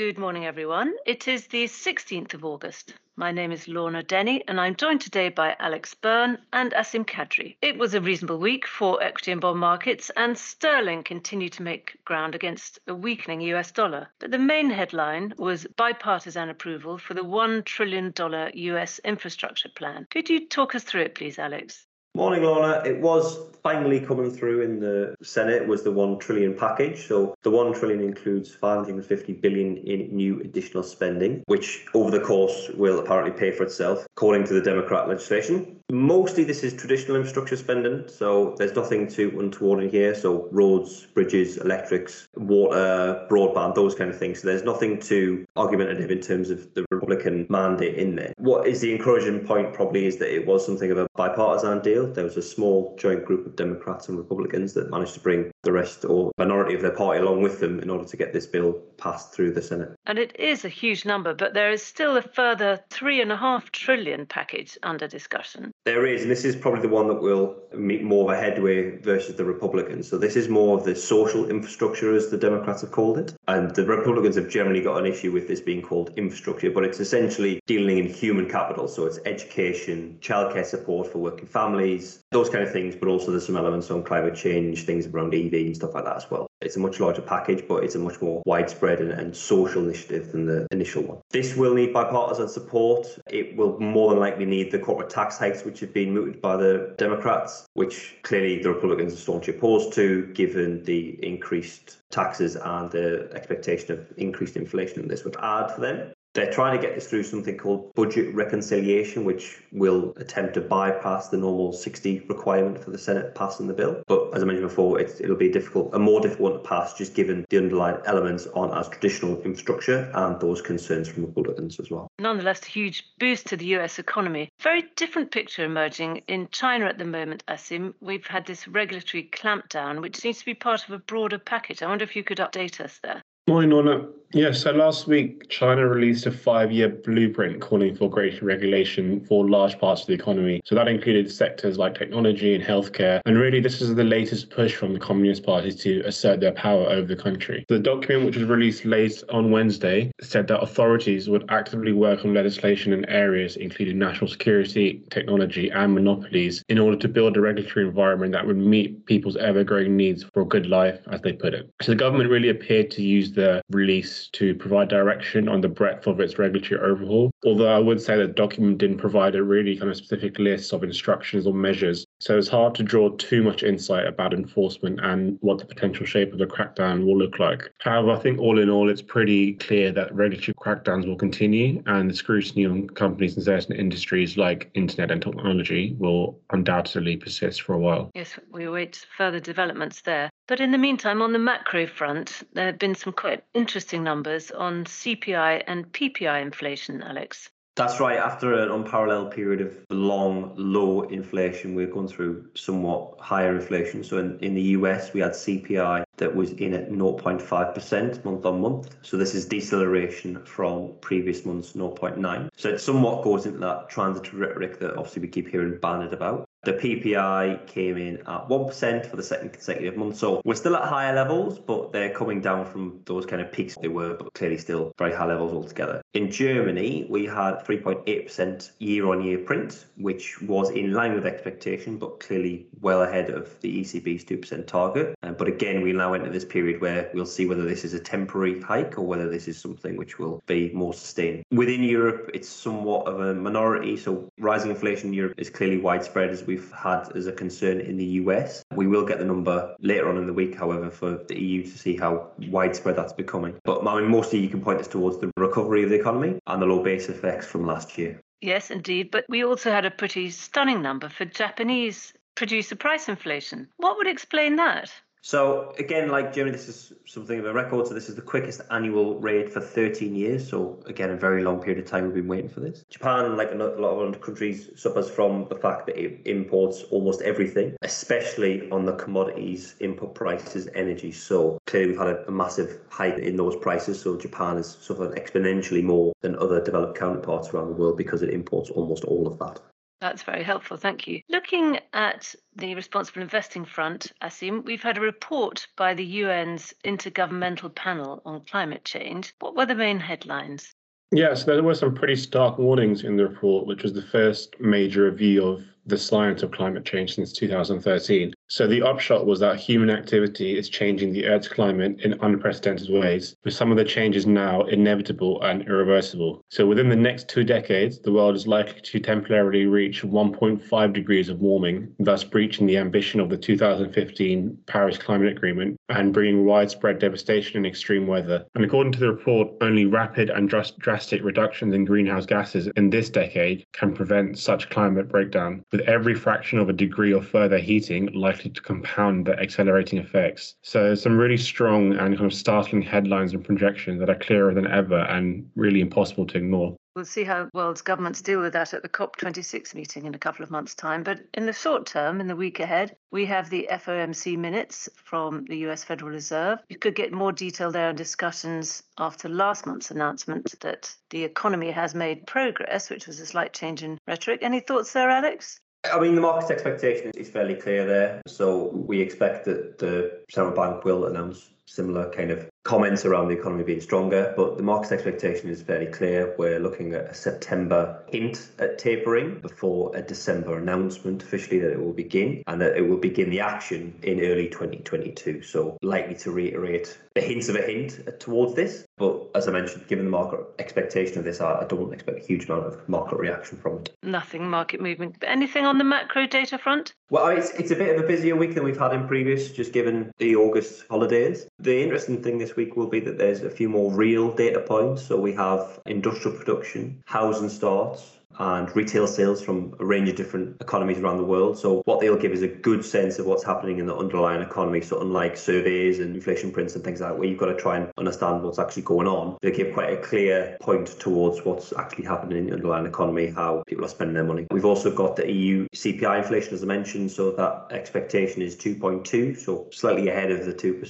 Good morning, everyone. It is the 16th of August. My name is Lorna Denny, and I'm joined today by Alex Burn and Asim Qadri. It was a reasonable week for equity and bond markets, and sterling continued to make ground against a weakening US dollar. But the main headline was bipartisan approval for the $1 trillion US infrastructure plan. Could you talk us through it, please, Alex? Morning, Lorna. It was finally coming through in the Senate was the one trillion package. So the one trillion includes 550 billion in new additional spending, which over the course will apparently pay for itself, according to the Democrat legislation. Mostly this is traditional infrastructure spending, so there's nothing too untoward in here. So roads, bridges, electrics, water, broadband, those kind of things. So there's nothing too argumentative in terms of the Republican mandate in there. What is the encouraging point probably is that it was something of a bipartisan deal. There was a small joint group of Democrats and Republicans that managed to bring the rest or minority of their party along with them in order to get this bill passed through the Senate. And it is a huge number, but there is still a further three and a half trillion package under discussion. There is, and this is probably the one that will meet more of a headway versus the Republicans. So this is more of the social infrastructure, as the Democrats have called it, and the Republicans have generally got an issue with this being called infrastructure, but it's essentially dealing in human capital. So it's education, childcare support for working families, those kind of things, but also there's some elements on climate change, things around EV and stuff like that as well. It's a much larger package, but it's a much more widespread and, and, social initiative than the initial one. This will need bipartisan support. It will more than likely need the corporate tax hikes, which have been mooted by the Democrats, which clearly the Republicans are staunchly opposed to, given the increased taxes and the expectation of increased inflation that this would add for them. They're trying to get this through something called budget reconciliation, which will attempt to bypass the normal 60 requirement for the Senate passing the bill. But as I mentioned before, it'll be difficult, a more difficult one to pass, just given the underlying elements on as traditional infrastructure and those concerns from Republicans as well. Nonetheless, a huge boost to the US economy. Very different picture emerging in China at the moment, Asim. We've had this regulatory clampdown, which seems to be part of a broader package. I wonder if you could update us there. Morning, Lorna. Yeah, so last week, China released a five year blueprint calling for greater regulation for large parts of the economy. So that included sectors like technology and healthcare. And really, this is the latest push from the Communist Party to assert their power over the country. The document, which was released late on Wednesday, said that authorities would actively work on legislation in areas including national security, technology, and monopolies in order to build a regulatory environment that would meet people's ever growing needs for a good life, as they put it. So the government really appeared to use the release to provide direction on the breadth of its regulatory overhaul. Although I would say that document didn't provide a really kind of specific list of instructions or measures. So it's hard to draw too much insight about enforcement and what the potential shape of the crackdown will look like. However, I think all in all, it's pretty clear that regulatory crackdowns will continue and the scrutiny on companies in certain industries like internet and technology will undoubtedly persist for a while. Yes, we await further developments there. But in the meantime, on the macro front, there have been some quite interesting numbers on CPI and PPI inflation, Alex. That's right. After an unparalleled period of long, low inflation, we're going through somewhat higher inflation. So in, in the US, we had CPI that was in at 0.5% month on month. So this is deceleration from previous months 0.9. So it somewhat goes into that transitory rhetoric that obviously we keep hearing banded about. The PPI came in at 1% for the second consecutive month. So we're still at higher levels, but they're coming down from those kind of peaks they were, but clearly still very high levels altogether. In Germany, we had 3.8% year on year print, which was in line with expectation, but clearly well ahead of the ECB's 2% target. Um, but again, we now enter this period where we'll see whether this is a temporary hike or whether this is something which will be more sustained. Within Europe, it's somewhat of a minority. So rising inflation in Europe is clearly widespread as we've had as a concern in the US. We will get the number later on in the week, however, for the EU to see how widespread that's becoming. But I mean, mostly you can point this towards the recovery of the economy and the low base effects from last year. Yes, indeed. But we also had a pretty stunning number for Japanese producer price inflation. What would explain that? So again, like Germany, this is something of a record. So this is the quickest annual rate for 13 years. So again, a very long period of time we've been waiting for this. Japan, like a lot of other countries, suffers from the fact that it imports almost everything, especially on the commodities input prices, energy. So clearly, we've had a, a massive hike in those prices. So Japan has suffered exponentially more than other developed counterparts around the world because it imports almost all of that. That's very helpful, thank you. Looking at the responsible investing front, Asim, we've had a report by the UN's Intergovernmental Panel on Climate Change. What were the main headlines? Yes, there were some pretty stark warnings in the report, which was the first major review of the science of climate change since 2013. So the upshot was that human activity is changing the Earth's climate in unprecedented ways, with some of the changes now inevitable and irreversible. So within the next two decades, the world is likely to temporarily reach 1.5 degrees of warming, thus breaching the ambition of the 2015 Paris Climate Agreement and bringing widespread devastation and extreme weather. And according to the report, only rapid and drastic reductions in greenhouse gases in this decade can prevent such climate breakdown, with every fraction of a degree of further heating likely likely to compound the accelerating effects. So some really strong and kind of startling headlines and projections that are clearer than ever and really impossible to ignore. We'll see how world's governments deal with that at the COP26 meeting in a couple of months' time. But in the short term, in the week ahead, we have the FOMC minutes from the US Federal Reserve. You could get more detail there on discussions after last month's announcement that the economy has made progress, which was a slight change in rhetoric. Any thoughts there, Alex? I mean, the market's expectation is fairly clear there. So we expect that the central bank will announce similar kind of comments around the economy being stronger, but the market's expectation is fairly clear. We're looking at a September hint at tapering before a December announcement officially that it will begin, and that it will begin the action in early 2022. So, likely to reiterate the hints of a hint towards this. But as I mentioned, given the market expectation of this, I don't expect a huge amount of market reaction from it. Nothing market movement. Anything on the macro data front? Well, it's, it's a bit of a busier week than we've had in previous, just given the August holidays. The interesting thing this week will be that there's a few more real data points. So we have industrial production, housing starts, and retail sales from a range of different economies around the world. So what they'll give is a good sense of what's happening in the underlying economy. So unlike surveys and inflation prints and things like that, where you've got to try and understand what's actually going on, they give quite a clear point towards what's actually happening in the underlying economy, how people are spending their money. We've also got the EU CPI inflation, as I mentioned. So that expectation is 2.2, so slightly ahead of the 2%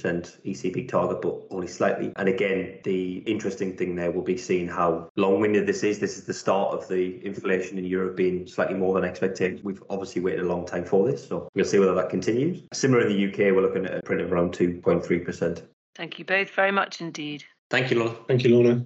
ECB target, but only slightly. And again, the interesting thing there will be seeing how long-winded this is. This is the start of the inflation in Europe being slightly more than expected. We've obviously waited a long time for this, so we'll see whether that continues. Similar in the UK, we're looking at a print of around 2.3%. Thank you both very much indeed. Thank you, Lorna. Thank you, Lorna.